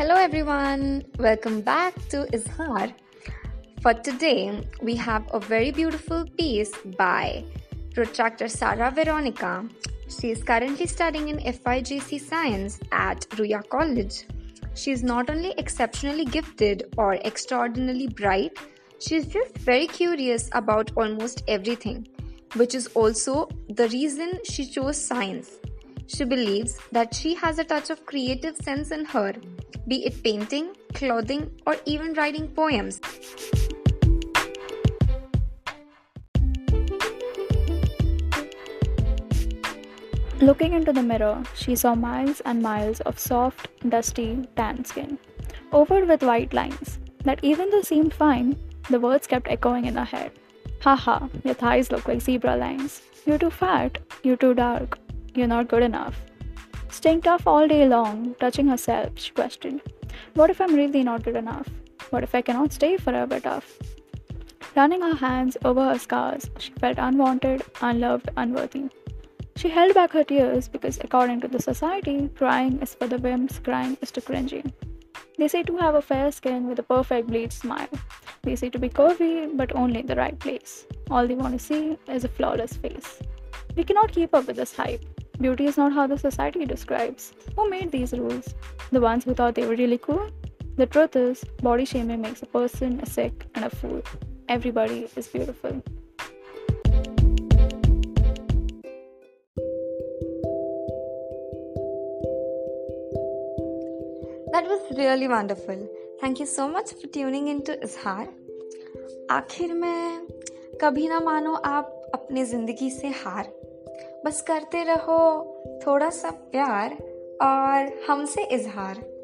Hello, everyone. Welcome back to Izhar. For today, we have a very beautiful piece by protractor Sarah Veronica. She is currently studying in FYJC Science at Ruia College. She is not only exceptionally gifted or extraordinarily bright, she is just very curious about almost everything, which is also the reason she chose science. She believes that she has a touch of creative sense in her, be it painting, clothing, or even writing poems. Looking into the mirror, she saw miles and miles of soft, dusty, tan skin, over with white lines that even though seemed fine, the words kept echoing in her head. Haha, your thighs look like zebra lines. You're too fat, you're too dark, you're not good enough. Staying tough all day long, touching herself, she questioned, What if I'm really not good enough? What if I cannot stay forever tough? Running her hands over her scars, she felt unwanted, unloved, unworthy. She held back her tears because, according to the society, crying is for the wimps, crying is too cringy. They say to have a fair skin with a perfect bleached smile. They say to be curvy, but only in the right place. All they want to see is a flawless face. We cannot keep up with this hype. Beauty is not how the society describes. Who made these rules? The ones who thought they were really cool? The truth is, body shaming makes a person a sick and a fool. Everybody is beautiful. That was really wonderful. Thank you so much for tuning into Izhar. आखिर में कभी ना मानो आप अपनी ज़िंदगी से हार बस करते रहो थोड़ा सा प्यार और हमसे इजहार।